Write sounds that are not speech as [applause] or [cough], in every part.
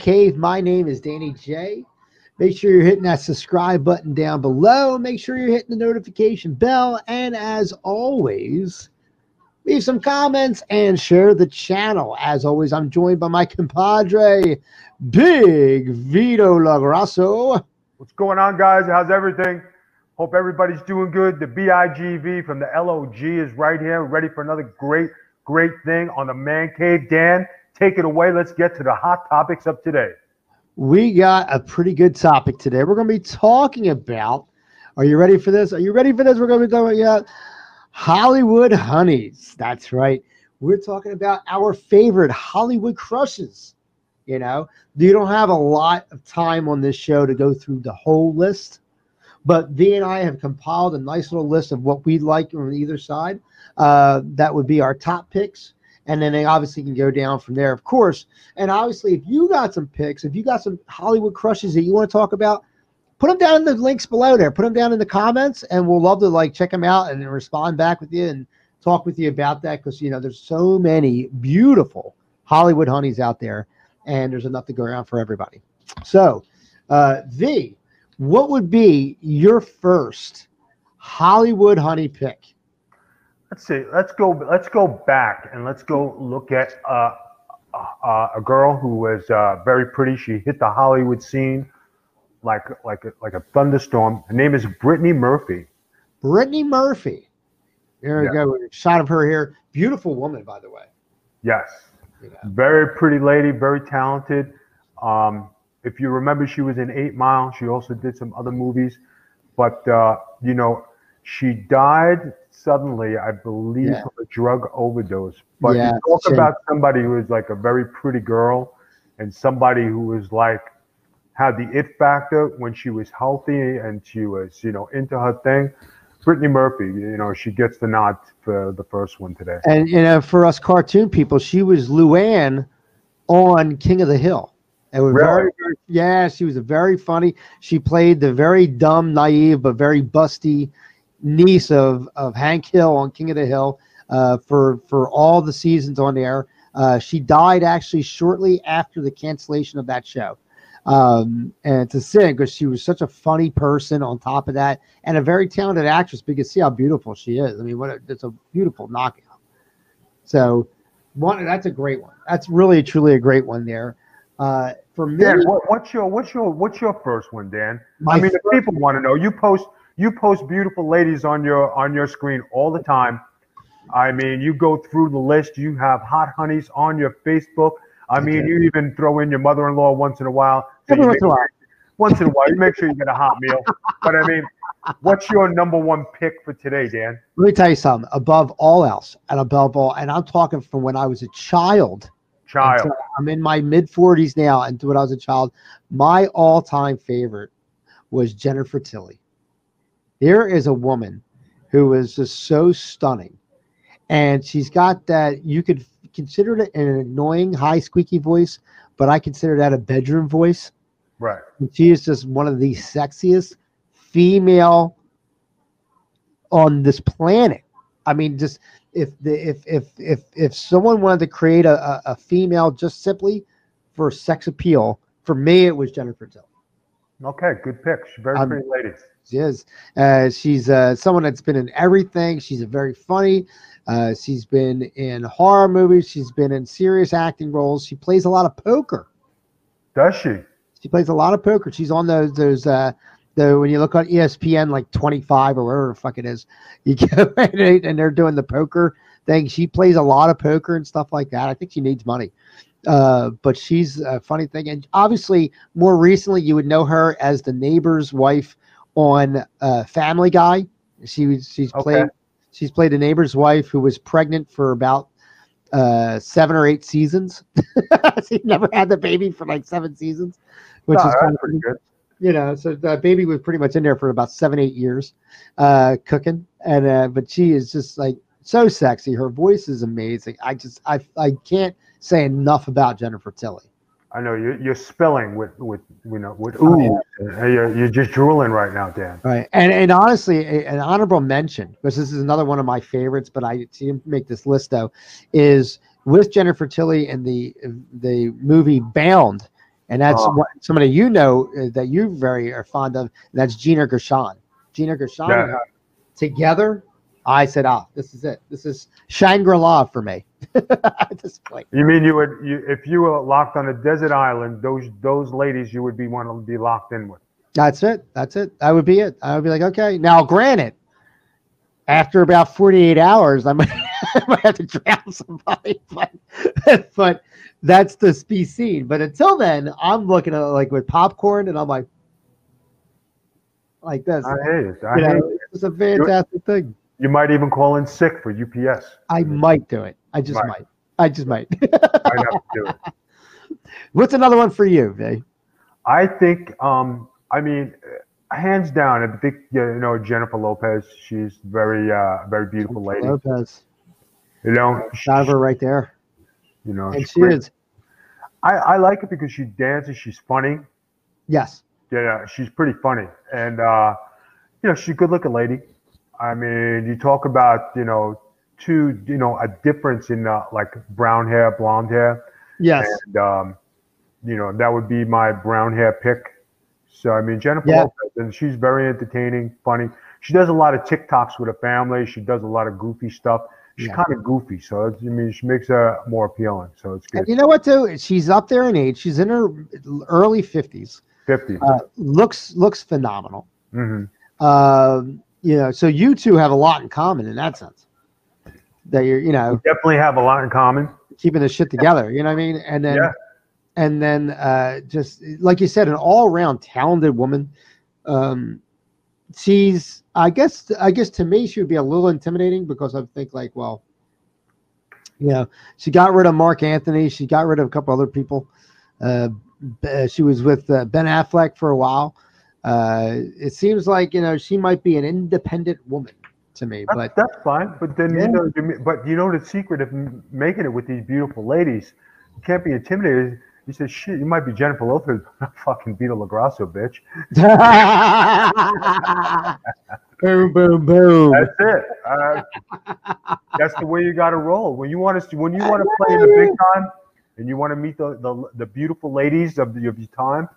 Cave. My name is Danny Jay. Make sure you're hitting that subscribe button down below. Make sure you're hitting the notification bell. And as always, leave some comments and share the channel. As always, I'm joined by my compadre, Big Vito LoGrasso. What's going on, guys? How's everything? Hope everybody's doing good. The BIGV from the LOG is right here, ready for another great, great thing on the Man Cave. Dan, take it away. Let's get to the hot topics of today. We got a pretty good topic today. We're going to be talking about. Are you ready for this? Are you ready for this? We're going to be talking about Hollywood honeys. That's right. We're talking about our favorite Hollywood crushes. You know, you don't have a lot of time on this show to go through the whole list, but V and I have compiled a nice little list of what we'd like on either side. Uh, that would be our top picks and then they obviously can go down from there, of course. And obviously, if you got some picks, if you got some Hollywood crushes that you want to talk about, put them down in the links below there. Put them down in the comments, and we'll love to like check them out and respond back with you and talk with you about that because you know there's so many beautiful Hollywood honeys out there, and there's enough to go around for everybody. So, uh, V, what would be your first Hollywood honey pick? Let's see. Let's go. Let's go back and let's go look at uh, uh, a girl who was uh, very pretty. She hit the Hollywood scene like like a, like a thunderstorm. Her name is Brittany Murphy. Brittany Murphy. There yeah. we go. Shot of her here. Beautiful woman, by the way. Yes. Yeah. Very pretty lady. Very talented. Um, if you remember, she was in Eight Mile. She also did some other movies, but uh, you know, she died suddenly, I believe, yeah. from a drug overdose. But yeah, you talk about somebody who was like a very pretty girl and somebody who was like had the it factor when she was healthy and she was, you know, into her thing. Brittany Murphy, you know, she gets the nod for the first one today. And you know, for us cartoon people, she was Luanne on King of the Hill. It was really? very, very, yeah, she was a very funny. She played the very dumb, naive, but very busty niece of of Hank Hill on King of the Hill uh, for for all the seasons on air. Uh, she died actually shortly after the cancellation of that show. Um, and it's a sin because she was such a funny person on top of that and a very talented actress. But you can see how beautiful she is. I mean, what a, it's a beautiful knockout. So, one that's a great one. That's really truly a great one there. Uh, for me, Dan, what, what's your what's your what's your first one, Dan? I mean, the people want to know. You post you post beautiful ladies on your on your screen all the time. I mean, you go through the list. You have hot honeys on your Facebook. I mean, you even throw in your mother-in-law once in a while. So once, in a while. once in a while, you make sure you get a hot meal. But I mean, what's your number one pick for today, Dan? Let me tell you something. Above all else, and above all, and I'm talking from when I was a child. Child. I'm in my mid 40s now, and when I was a child, my all-time favorite was Jennifer Tilly. Here is a woman who is just so stunning. And she's got that, you could consider it an annoying, high, squeaky voice, but I consider that a bedroom voice. Right. And she is just one of the sexiest female on this planet. I mean, just if the if if if if someone wanted to create a, a, a female just simply for sex appeal, for me it was Jennifer Tilly. Okay, good pick. She's very um, pretty lady. She is. Uh, she's uh, someone that's been in everything. She's a very funny. Uh, she's been in horror movies. She's been in serious acting roles. She plays a lot of poker. Does she? She plays a lot of poker. She's on those those uh, the when you look on ESPN like 25 or whatever the fuck it is, [laughs] you go and they're doing the poker thing. She plays a lot of poker and stuff like that. I think she needs money. Uh, but she's a funny thing. And obviously, more recently, you would know her as the neighbor's wife on uh, Family Guy. She she's okay. played she's played a neighbor's wife who was pregnant for about uh, seven or eight seasons. [laughs] she never had the baby for like seven seasons, which no, is kind of pretty good. You know, so the baby was pretty much in there for about seven, eight years, uh, cooking. And uh, but she is just like so sexy. Her voice is amazing. I just I I can't say enough about Jennifer Tilly. I know you're, you're spilling with with you know with ooh. You're, you're just drooling right now, Dan. Right, and and honestly, an honorable mention because this is another one of my favorites, but I see him make this list though, is with Jennifer Tilly in the the movie Bound, and that's Oh. what somebody you know uh, that you very are fond of. That's Gina Gershon. Gina Gershon Yeah. together. I said, ah, this is it. This is Shangri La for me [laughs] at this point. You mean you would, you, if you were locked on a desert island, those those ladies you would be want to be locked in with. That's it. That's it. That would be it. I would be like, okay. Now, granted, after about 48 hours, I might, [laughs] I might have to drown somebody, [laughs] but, but that's the be seen. But until then, I'm looking at like with popcorn and I'm like, like this. I hate it. I You hate know, it. it's a fantastic thing. You might even call in sick for UPS. I might do it. I just Right. might. I just might. [laughs] Might have to do it. [laughs] What's another one for you, Vay? I think, um, I mean, hands down, I think you know Jennifer Lopez. She's very, uh, very beautiful lady. Lopez. You know, Got her right there. you know, And she great. is. I, I like it because she dances. She's funny. Yes. Yeah, she's pretty funny, and uh, you know, she's a good-looking lady. I mean, you talk about you know two, you know, a difference in uh, like brown hair, blonde hair, Yes. and um, you know that would be my brown hair pick. So I mean, Jennifer Yeah. Lopez, and she's very entertaining, funny. She does a lot of TikToks with her family. She does a lot of goofy stuff. She's Yeah. kind of goofy, so it's, I mean, she makes her more appealing. So it's And good. you know what, too? She's up there in age. She's in her early 50s. Fifty. Uh, looks looks phenomenal. Mm-hmm. Um, you know, so you two have a lot in common in that sense. That you're, you know, Definitely have a lot in common. keeping this shit together. You know what I mean? And then, Yeah. and then, uh, just like you said, an all-around talented woman. Um, she's, I guess, I guess to me, she would be a little intimidating because I think like, well, you know, she got rid of Marc Anthony. She got rid of a couple other people. Uh, she was with uh, Ben Affleck for a while. Uh, it seems like you know she might be an independent woman to me, That's, but that's fine. But then Yeah. you know, you, but you know the secret of making it with these beautiful ladies, you can't be intimidated. You said, "Shit, you might be Jennifer Lopez, but not fucking Vito LoGrasso, bitch." [laughs] boom, boom, boom. That's it. Uh, that's the way you got to roll. When you want to, when you want to play in the big time, and you want to meet the, the the beautiful ladies of, the, of your time,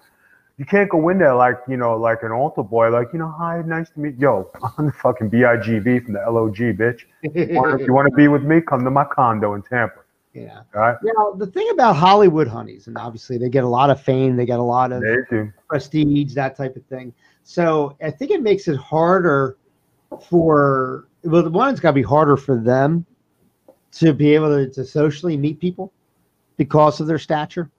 you can't go in there like you know, like an altar boy, like you know, hi, nice to meet. Yo, [laughs] I'm the fucking BIGV from the LOG, bitch. Wanna- you want to be with me? Come to my condo in Tampa. yeah. All right, Now the thing about Hollywood honeys, and obviously they get a lot of fame, they get a lot of there you do. prestige, that type of thing. So I think it makes it harder for well, the one it's got to be harder for them to be able to, to socially meet people because of their stature.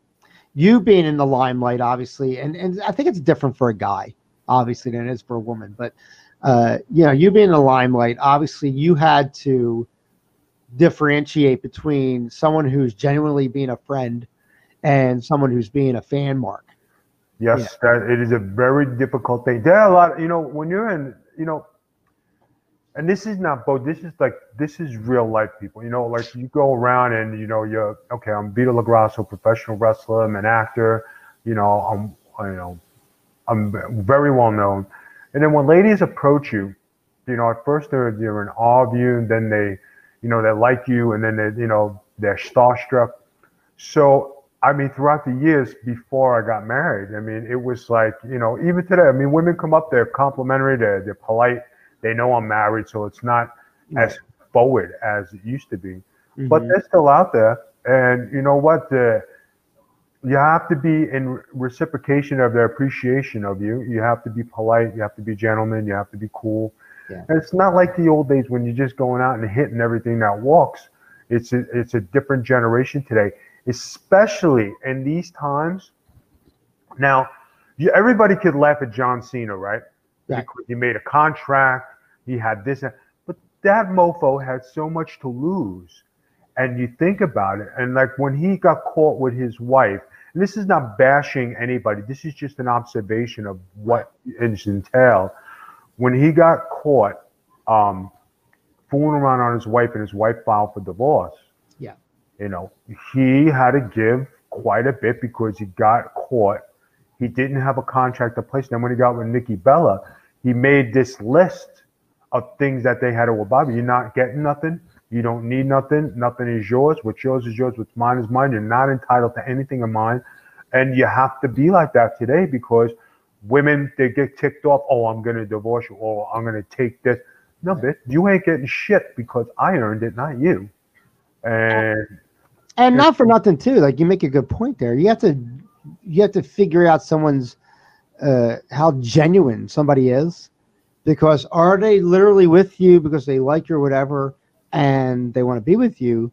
You being in the limelight, obviously, and and I think it's different for a guy, obviously, than it is for a woman. But uh, you know, you being in the limelight, obviously, you had to differentiate between someone who's genuinely being a friend and someone who's being a fan mark. Yes, that it is a very difficult thing. There are a lot, you know, when you're in, you know, and this is not both. This is like this is real life people. You know, like you go around and you know you're okay. I'm Vito LoGrasso, professional wrestler. I'm an actor. You know, I'm you know, I'm very well known. And then when ladies approach you, you know, at first they're they're in awe of you, and then they, you know, they like you, and then they, you know, they're starstruck. So I mean, throughout the years before I got married, I mean, it was like, you know, even today, I mean, women come up, they're complimentary, they're, they're polite, they know I'm married, so it's not as forward as it used to be. But Mhm. they're still out there. And you know what? You have to be in reciprocation of their appreciation of you. You have to be polite, you have to be gentleman, you have to be cool. Yeah. And it's not like the old days when you're just going out and hitting everything that walks. It's a, it's a different generation today especially in these times. Now, you, everybody could laugh at John Cena, right? Right. Because he made a contract, he had this, but that mofo had so much to lose. And you think about it, and like when he got caught with his wife, and this is not bashing anybody, this is just an observation of what it entailed. When he got caught um, fooling around on his wife, and his wife filed for divorce, Yeah. you know, he had to give quite a bit because he got caught. He didn't have a contract in place. Then when he got with Nikki Bella, he made this list of things that they had to abide by. You're not getting nothing. You don't need nothing. Nothing is yours. What's yours is yours. What's mine is mine. You're not entitled to anything of mine. And you have to be like that today because women, they get ticked off. Oh, I'm going to divorce you. Oh, I'm going to take this. No, bitch, you ain't getting shit because I earned it, not you. And and not for nothing too. Like you make a good point there. You have to you have to figure out someone's uh, how genuine somebody is because are they literally with you because they like you or whatever and they want to be with you?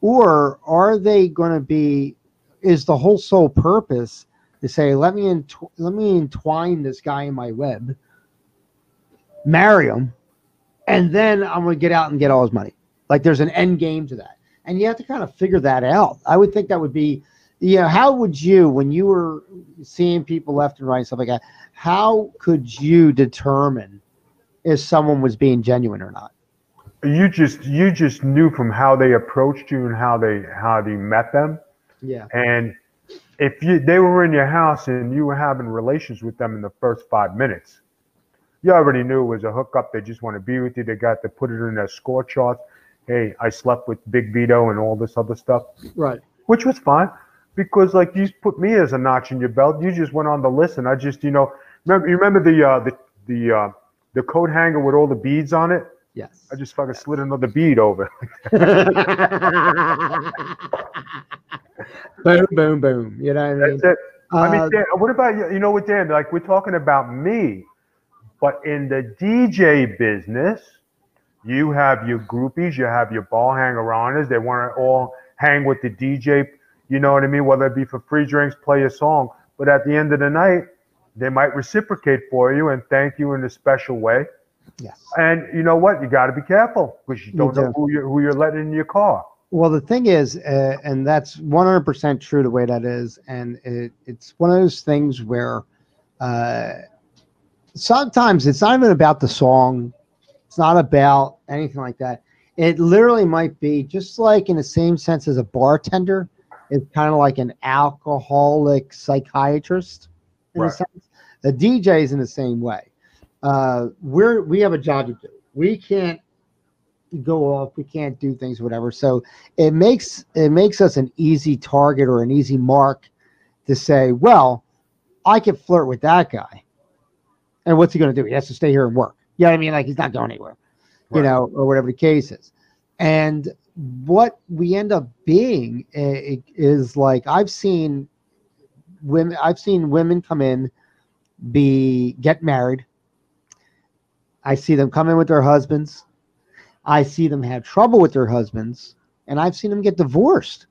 Or are they going to be is the whole sole purpose to say let me ent- let me entwine this guy in my web marry him and then i'm going to get out and get all his money. Like there's an end game to that. And you have to kind of figure that out. I would think that would be you know how would you when you were seeing people left and right and stuff like that how could you determine if someone was being genuine or not. You just you just knew from how they approached you and how they how they met them. Yeah. And if you they were in your house and you were having relations with them in the first five minutes, you already knew it was a hookup. They just want to be with you. They got to put it in their score charts. Hey, I slept with Big Vito and all this other stuff. Right. Which was fine because like you put me as a notch in your belt. You just went on the list and I just you know remember you remember the uh, the the uh, the coat hanger with all the beads on it. Yes. I just fucking slid another bead over. [laughs] boom, boom, boom. You know what I mean? That's it. Uh, I mean, Dan, what about you? You know what, Dan? Like we're talking about me, but in the DJ business, you have your groupies, you have your ball hanger-oners. They want to all hang with the DJ. You know what I mean? Whether it be for free drinks, play a song. But at the end of the night, they might reciprocate for you and thank you in a special way. Yes. And you know what? You got to be careful because you don't you know who you're, who you're letting in your car. Well, the thing is, uh, and that's 100% true the way that is. And it, it's one of those things where uh, sometimes it's not even about the song, it's not about anything like that. It literally might be just like in the same sense as a bartender, it's kind of like an alcoholic psychiatrist in right. a sense. The DJ is in the same way. Uh, we're we have a job to do. We can't go off. We can't do things, whatever. So it makes it makes us an easy target or an easy mark to say, well, I can flirt with that guy, and what's he going to do? He has to stay here and work. Yeah, you know I mean, like he's not going anywhere, right. you know, or whatever the case is. And what we end up being eh, is like I've seen women I've seen women come in, be get married. I see them come in with their husbands. I see them have trouble with their husbands, and I've seen them get divorced.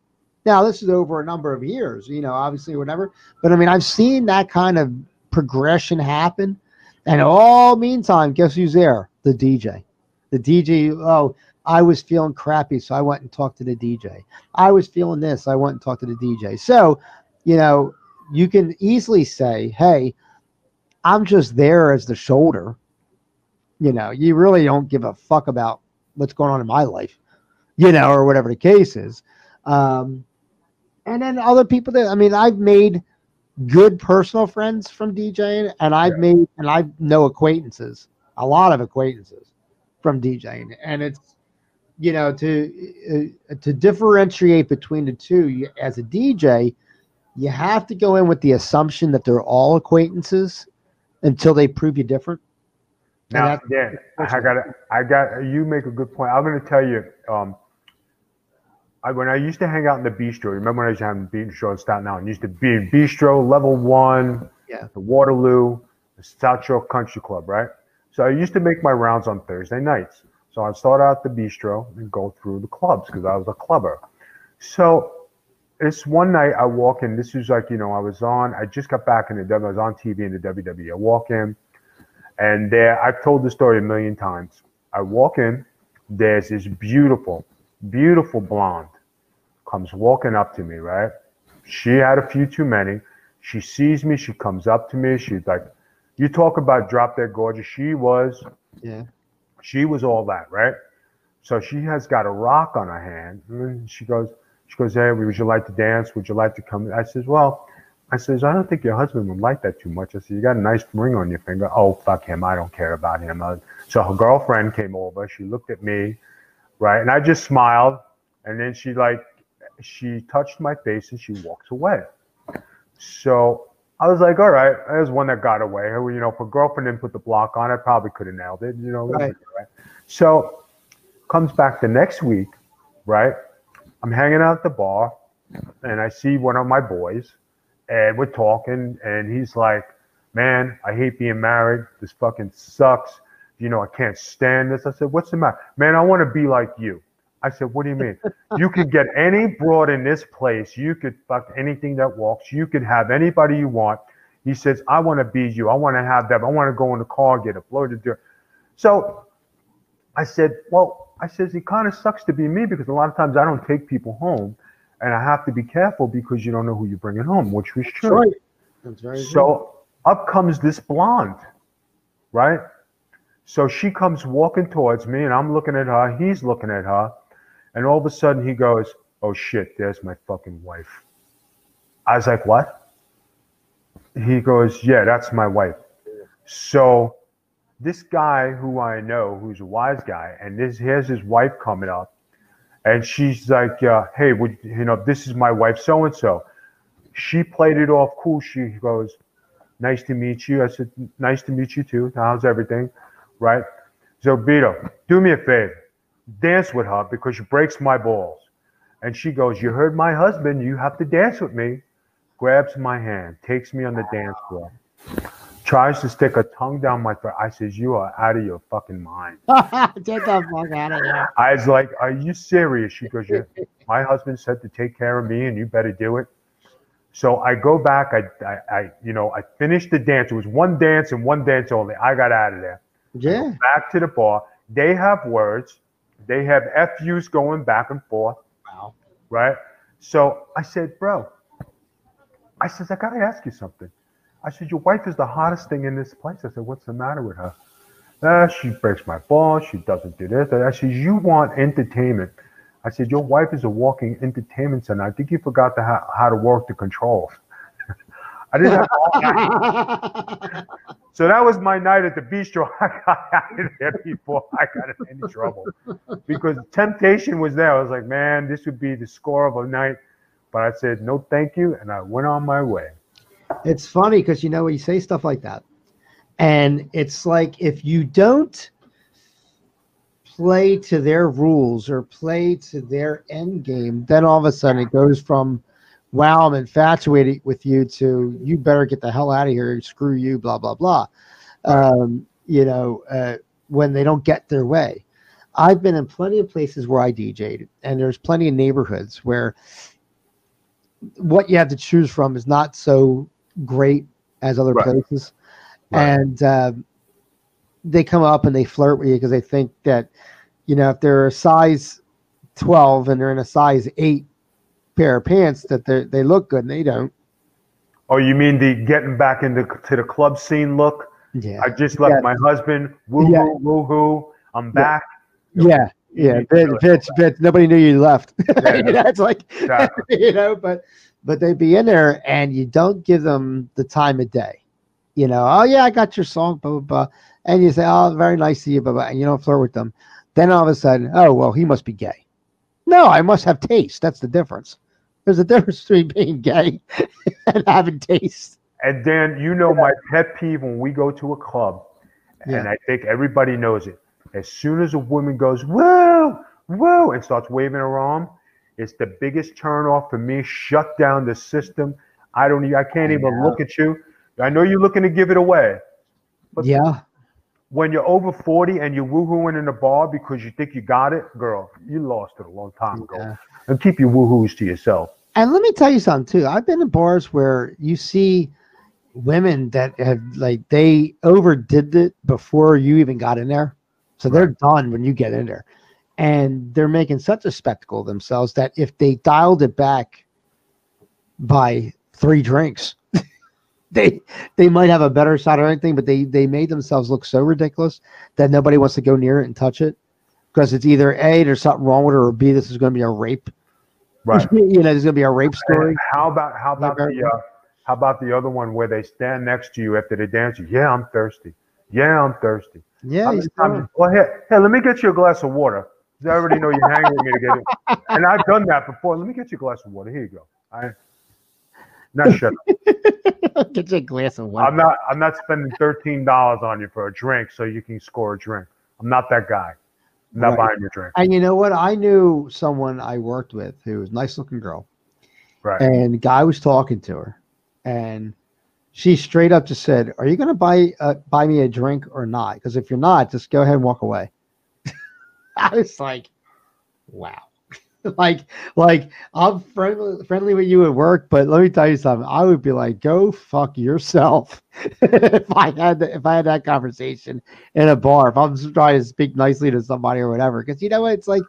Now, this is over a number of years, you know, obviously, whatever. But I mean, I've seen that kind of progression happen. And all meantime, guess who's there? The DJ. The DJ, oh, I was feeling crappy, so I went and talked to the DJ. I was feeling this, I went and talked to the DJ. So, you know, you can easily say, hey, I'm just there as the shoulder. You know, you really don't give a fuck about what's going on in my life, you know, or whatever the case is. Um, and then other people that, I mean, I've made good personal friends from DJing, and I've yeah. made, and I know acquaintances, a lot of acquaintances from DJing. And it's, you know, to uh, to differentiate between the two, as a DJ, you have to go in with the assumption that they're all acquaintances until they prove you different. Now, yeah, I got it. I got you. Make a good point. I'm going to tell you. Um, I, when I used to hang out in the bistro, remember when I used to have the bistro in Staten Island? Used to be in bistro level one, yeah, the Waterloo, the South Shore Country Club, right? So I used to make my rounds on Thursday nights. So I'd start out the bistro and go through the clubs because I was a clubber. So this one night I walk in. This was like you know I was on. I just got back in the W. I was on TV in the WWE. I walk in, and there I've told the story a million times. I walk in. There's this beautiful, beautiful blonde comes walking up to me. Right? She had a few too many. She sees me. She comes up to me. She's like, "You talk about drop dead gorgeous." She was. Yeah. She was all that, right? So she has got a rock on her hand, and she goes she goes, Hey, would you like to dance? Would you like to come? I says, Well, I says, I don't think your husband would like that too much. I said, You got a nice ring on your finger. Oh, fuck him. I don't care about him. Uh, so her girlfriend came over. She looked at me right? And I just smiled, and then she like she touched my face and she walks away. So I was like, all right, there's one that got away. You know, if a girlfriend didn't put the block on, I probably could have nailed it. You know, Right. right? So comes back the next week, right? I'm hanging out at the bar, and I see one of my boys, and we're talking, and he's like, "Man, I hate being married. This fucking sucks. You know, I can't stand this." I said, "What's the matter, man? I want to be like you." I said, "What do you mean? [laughs] you could get any broad in this place. You could fuck anything that walks. You could have anybody you want." He says, "I want to be you. I want to have that. I want to go in the car, get a blow to do." So I said, "Well." I says it kind of sucks to be me because a lot of times I don't take people home, and I have to be careful because you don't know who you're bringing home, which was That's true. right. That's very true. So up comes this blonde, right? So she comes walking towards me, and I'm looking at her. He's looking at her, and all of a sudden he goes, "Oh shit, there's my fucking wife." I was like, "What?" He goes, "Yeah, that's my wife." So this guy who I know, who's a wise guy, and this here's his wife coming up, and she's like, uh, "Hey, would you know this is my wife, so and so." She played it off cool. She goes, "Nice to meet you." I said, "Nice to meet you too. How's everything?" Right? So do me a favor, dance with her because she breaks my balls. And she goes, "You heard my husband. You have to dance with me." Grabs my hand, takes me on the dance floor, tries to stick her tongue down my throat. I says, "You are out of your fucking mind." [laughs] Get the fuck out of here. I was like, "Are you serious?" She goes, yeah. "My husband said to take care of me, and you better do it." So I go back. I, I, I, you know, I finished the dance. It was one dance and one dance only. I got out of there. Yeah. Back to the bar. They have words. They have FUs going back and forth, Wow. right? So I said, "Bro," I says, "I gotta ask you something." I said, "Your wife is the hottest thing in this place." I said, "What's the matter with her?" Ah, she breaks my balls. She doesn't do this. I said, "You want entertainment?" I said, "Your wife is a walking entertainment center. I think you forgot to ha- how to work the controls." [laughs] I didn't have all night. [laughs] So that was my night at the bistro. [laughs] I got out of there before I got in any trouble because temptation was there. I was like, man, this would be the score of a night. But I said, no, thank you. And I went on my way. It's funny because you know you say stuff like that, and it's like if you don't play to their rules or play to their end game, then all of a sudden it goes from wow, I'm infatuated with you to you better get the hell out of here, screw you, blah blah blah. Um, you know, uh, when they don't get their way. I've been in plenty of places where I DJ'd, and there's plenty of neighborhoods where what you have to choose from is not so great as other Right. places, Right. and um, they come up and they flirt with you because they think that you know if they're a size 12 and they're in a size 8 pair of pants that they they look good and they don't Oh, you mean the getting back into to the club scene look? yeah I just left Yeah. my husband. Woo Yeah. woo hoo. I'm back. yeah yeah You bitch, bitch, bitch, nobody knew you left Yeah. you know, it's like [laughs] Exactly. you know but but they'd be in there and you don't give them the time of day. You know oh yeah i got your song blah blah blah. And you say oh very nice to you blah blah and you don't flirt with them. Then all of a sudden oh well he must be gay. No i must have taste. That's the difference. There's a difference [laughs] between being gay [laughs] and having taste. And Dan, you know my pet peeve when we go to a club, and I think everybody knows it. As soon as a woman goes, whoa, whoa, and starts waving her arm, it's the biggest turnoff for me. Shut down the system. I don't I can't oh, even know. look at you. I know you're looking to give it away. But yeah when you're over 40 and you're woohooing in the bar because you think you got it, girl, you lost it a long time ago. Yeah. And keep your woohoos to yourself. And let me tell you something too. I've been in bars where you see women that have like they overdid it before you even got in there. So they're done when you get in there. And they're making such a spectacle of themselves that if they dialed it back by three drinks, [laughs] they they might have a better shot or anything, but they they made themselves look so ridiculous that nobody wants to go near it and touch it. Because it's either A, there's something wrong with it, or B, this is going to be a rape. Right. [laughs] you know, there's going to be a rape story. How about how about the uh, how about the other one where they stand next to you after they dance? You, yeah, I'm thirsty. Yeah, I'm thirsty. Yeah, many times- well, here, here, let me get you a glass of water. I already know you're hanging with me to get it. And I've done that before. Let me get you a glass of water. Here you go. I not shut up. [laughs] Get you a glass of water. I'm not I'm not spending thirteen dollars on you for a drink so you can score a drink. I'm not that guy. I'm not Right. buying your drink. And you know what? I knew someone I worked with who was a nice looking girl, Right. and the guy was talking to her, and she straight up just said, "Are you going to buy uh, buy me a drink or not? Because if you're not, just go ahead and walk away." [laughs] I was like, "Wow." [laughs] like like I'm friendly friendly with you at work, but let me tell you something. I would be like, go fuck yourself [laughs] if I had the, if I had that conversation in a bar. If I'm trying to speak nicely to somebody or whatever, because you know what, it's like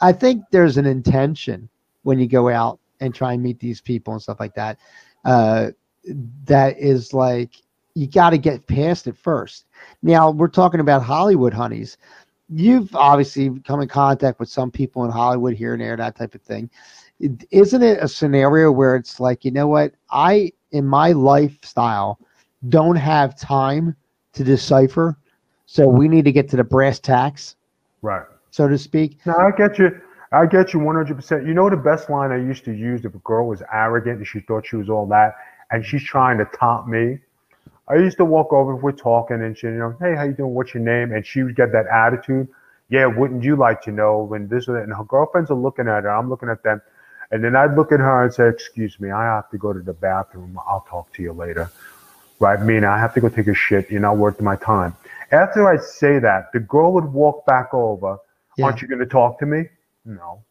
I think there's an intention when you go out and try and meet these people and stuff like that. Uh, that is like you got to get past it first. Now we're talking about Hollywood honeys you've obviously come in contact with some people in Hollywood here and there, that type of thing. Isn't it a scenario where it's like, you know what? I, in my lifestyle, don't have time to decipher. So we need to get to the brass tacks, Right. so to speak. No, I get you. I get you 100%. You know the best line I used to use if a girl was arrogant and she thought she was all that and she's trying to top me? I used to walk over if we're talking and she, you know, hey, how you doing? What's your name? And she would get that attitude. Yeah, wouldn't you like to know when this and that? And her girlfriends are looking at her. I'm looking at them. And then I'd look at her and say, excuse me, I have to go to the bathroom. I'll talk to you later. Right? Meaning I have to go take a shit. You're not worth my time. After I say that, the girl would walk back over. Yeah. Aren't you going to talk to me? No.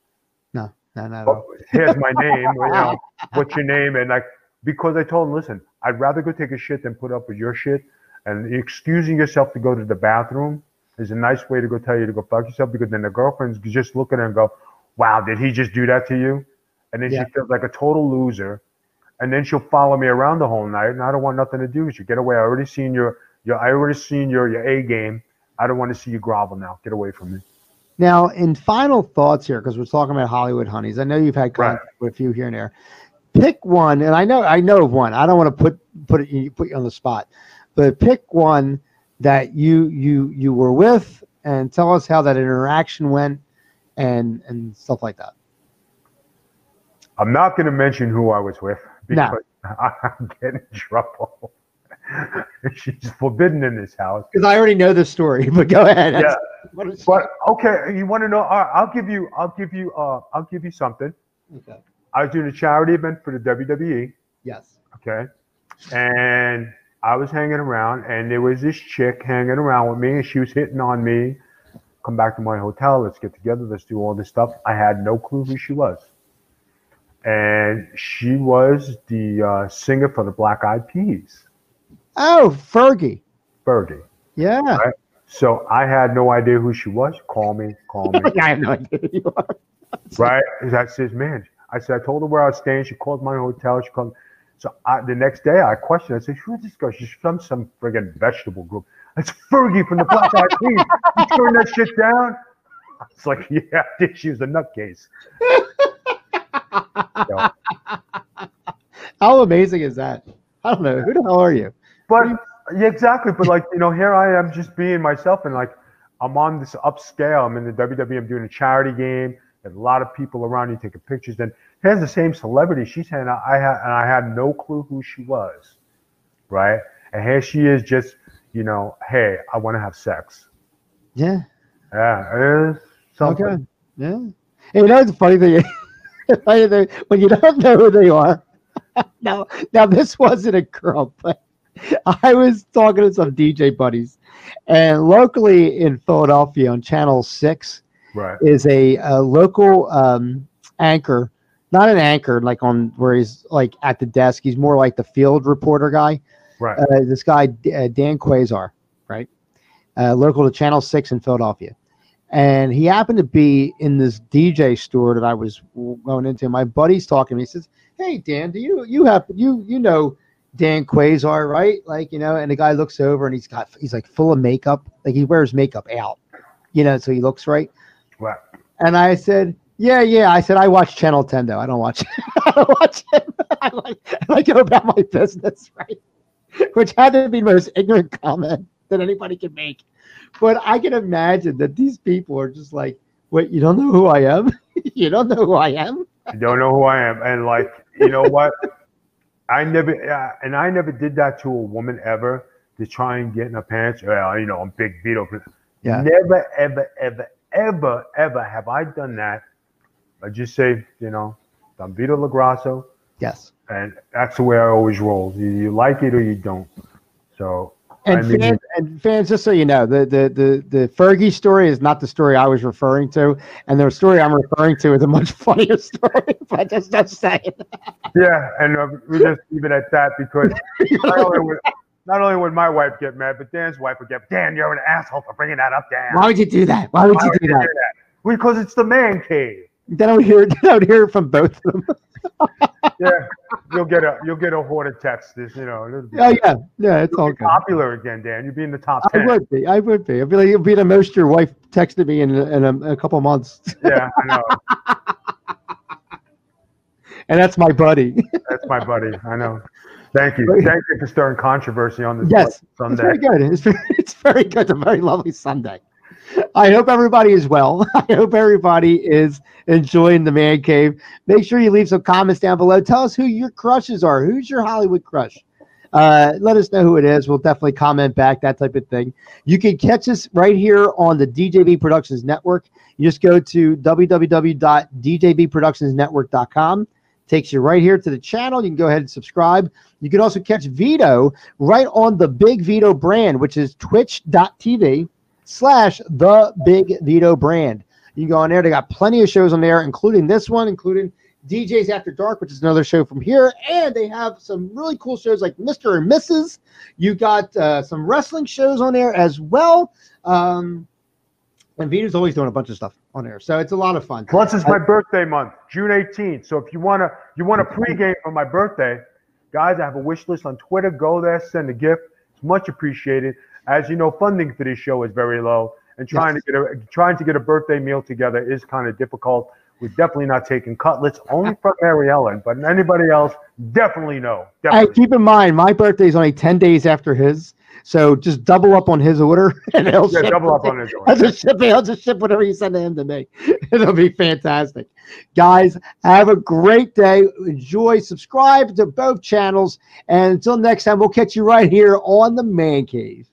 No, no, no. No. Oh, here's my name. you know, [laughs] what's your name? And like, because I told him, listen, I'd rather go take a shit than put up with your shit. And excusing yourself to go to the bathroom is a nice way to go tell you to go fuck yourself because then the girlfriend's just look at her and go, wow, did he just do that to you? And then Yeah. she feels like a total loser. And then she'll follow me around the whole night. And I don't want nothing to do with you. Get away. I already seen your, your I already seen your, your A game. I don't want to see you grovel now. Get away from me. Now, in final thoughts here, because we're talking about Hollywood honeys, I know you've had Right. with a few here and there. Pick one, and I know I know of one. I don't want to put put it you put you on the spot, but pick one that you you you were with, and tell us how that interaction went, and and stuff like that. I'm not going to mention who I was with No. because [laughs] I'm getting in trouble. [laughs] She's forbidden in this house. Because I already know the story, [laughs] but go ahead. Yeah, but okay, you want to know? I'll give you. I'll give you. Uh, I'll give you something. Okay. I was doing a charity event for the WWE. Yes. Okay, and I was hanging around, and there was this chick hanging around with me, and she was hitting on me. Come back to my hotel. Let's get together. Let's do all this stuff. I had no clue who she was, and she was the uh, singer for the Black Eyed Peas, Oh, Fergie. Fergie. Yeah. Right. So I had no idea who she was. Call me, call [laughs] me. I have no idea who you are. [laughs] right? I says, man. I said, I told her where I was staying. She called my hotel. She called. So I, the next day, I questioned. I said, who is this girl? She's from some friggin' vegetable group. [laughs] It's Fergie from the Black Eyed Peas. You turn that shit down? It's like, yeah, [laughs] I think she was a nutcase. So, How amazing is that? I don't know. Who the hell are you? but yeah, exactly. But like, you know, here I am just being myself, and like, I'm on this upscale. I'm in the WWE. I'm doing a charity game. A lot of people around you taking pictures. And here's the same celebrity. She's had I had and I had no clue who she was, right? And here she is, just you know, hey, I want to have sex. Yeah. Yeah, is oh, something. Okay. Yeah. And you know the funny thing? [laughs] funny thing, when you don't know who they are. [laughs] now, now this wasn't a girl, but [laughs] I was talking to some DJ buddies, and locally in Philadelphia on Channel Six Right. is a, a local um, anchor, not an anchor like on where he's like at the desk. He's more like the field reporter guy. Right. Uh, this guy uh, Dann Cuellar, right? Uh, local to Channel Six in Philadelphia, and he happened to be in this DJ store that I was going into. My buddy's talking to me. He says, "Hey Dan, do you you have you you know Dann Cuellar, right? Like you know?" And the guy looks over and he's got he's like full of makeup, like he wears makeup out, you know, so he looks right. Right. And I said, "Yeah, yeah." I said, "I watch Channel Ten though. I don't watch. [laughs] I don't watch it. I like I go about my business, [laughs] right?" Which had to be the most ignorant comment that anybody can make. But I can imagine that these people are just like, Wait, you don't know who I am? [laughs] you don't know who I am? You don't know who I am, and like you know what? I never uh, and I never did that to a woman ever to try and get in her pants. Well, you know, I'm big Vito. Yeah. Never, ever, ever, ever, ever have I done that. I just say, you know, I'm Vito LoGrasso, Yes. and that's the way I always roll. You, you like it or you don't. So And I mean- fans, and fans, just so you know, the, the the the Fergie story is not the story I was referring to, and the story I'm referring to is a much [laughs] funnier story. [laughs] But just just saying. yeah, and uh, we just leave it at that because [laughs] not only not only would my wife get mad, but Dan's wife would get, Dan, you're an asshole for bringing that up, Dan. Why would you do that? Why would Why you would do you that? do that? Because it's the man cave. Then I would hear [laughs] then I would hear it from both of them. Yeah, you'll get a you'll get a horde of texts. You know, be, Oh yeah, yeah, it's you'll all popular again, Dan. You'd be in the top I would be. I would be. I'd be like, it'd be the most your wife texted me in, in a, a couple months, [laughs] Yeah, I know. and that's my buddy. That's my buddy. I know. Thank you. Thank you for stirring controversy on this Yes, It's Sunday. very good. It's very, [laughs] it's very good. It's a very lovely Sunday. I hope everybody is well. [laughs] I hope everybody is enjoying the man cave. Make sure you leave some comments down below. Tell us who your crushes are. Who's your Hollywood crush? Uh, let us know who it is. We'll definitely comment back, that type of thing. You can catch us right here on the DJB Productions Network. You just go to www.djbproductionsnetwork.com. Takes you right here to the channel. You can go ahead and subscribe. You can also catch Vito right on the Big Vito brand, which is twitch.tv slash the Big Vito brand. You go on there. They got plenty of shows on there, including this one, including DJs After Dark, which is another show from here. And they have some really cool shows like Mr. and Mrs. You got uh, some wrestling shows on there as well. Um, and Vito's always doing a bunch of stuff on air. So it's a lot of fun. Plus, it's my birthday month, June 18th. So if you wanna you want a pregame for my birthday, guys, I have a wish list on Twitter. Go there, send a gift. It's much appreciated. As you know, funding for this show is very low, and trying Yes. to get a trying to get a birthday meal together is kind of difficult. We're definitely not taking cutlets, only from Mary Ellen, but anybody else, definitely no. Hey, keep in mind, my birthday is only 10 days after his. So just double up on his order [laughs] and he'll yeah, ship double up on his order. I'll just ship. I'll just ship whatever you send to him to me. [laughs] It'll be fantastic. Guys, have a great day. Enjoy. Subscribe to both channels. And until next time, we'll catch you right here on the Man Cave.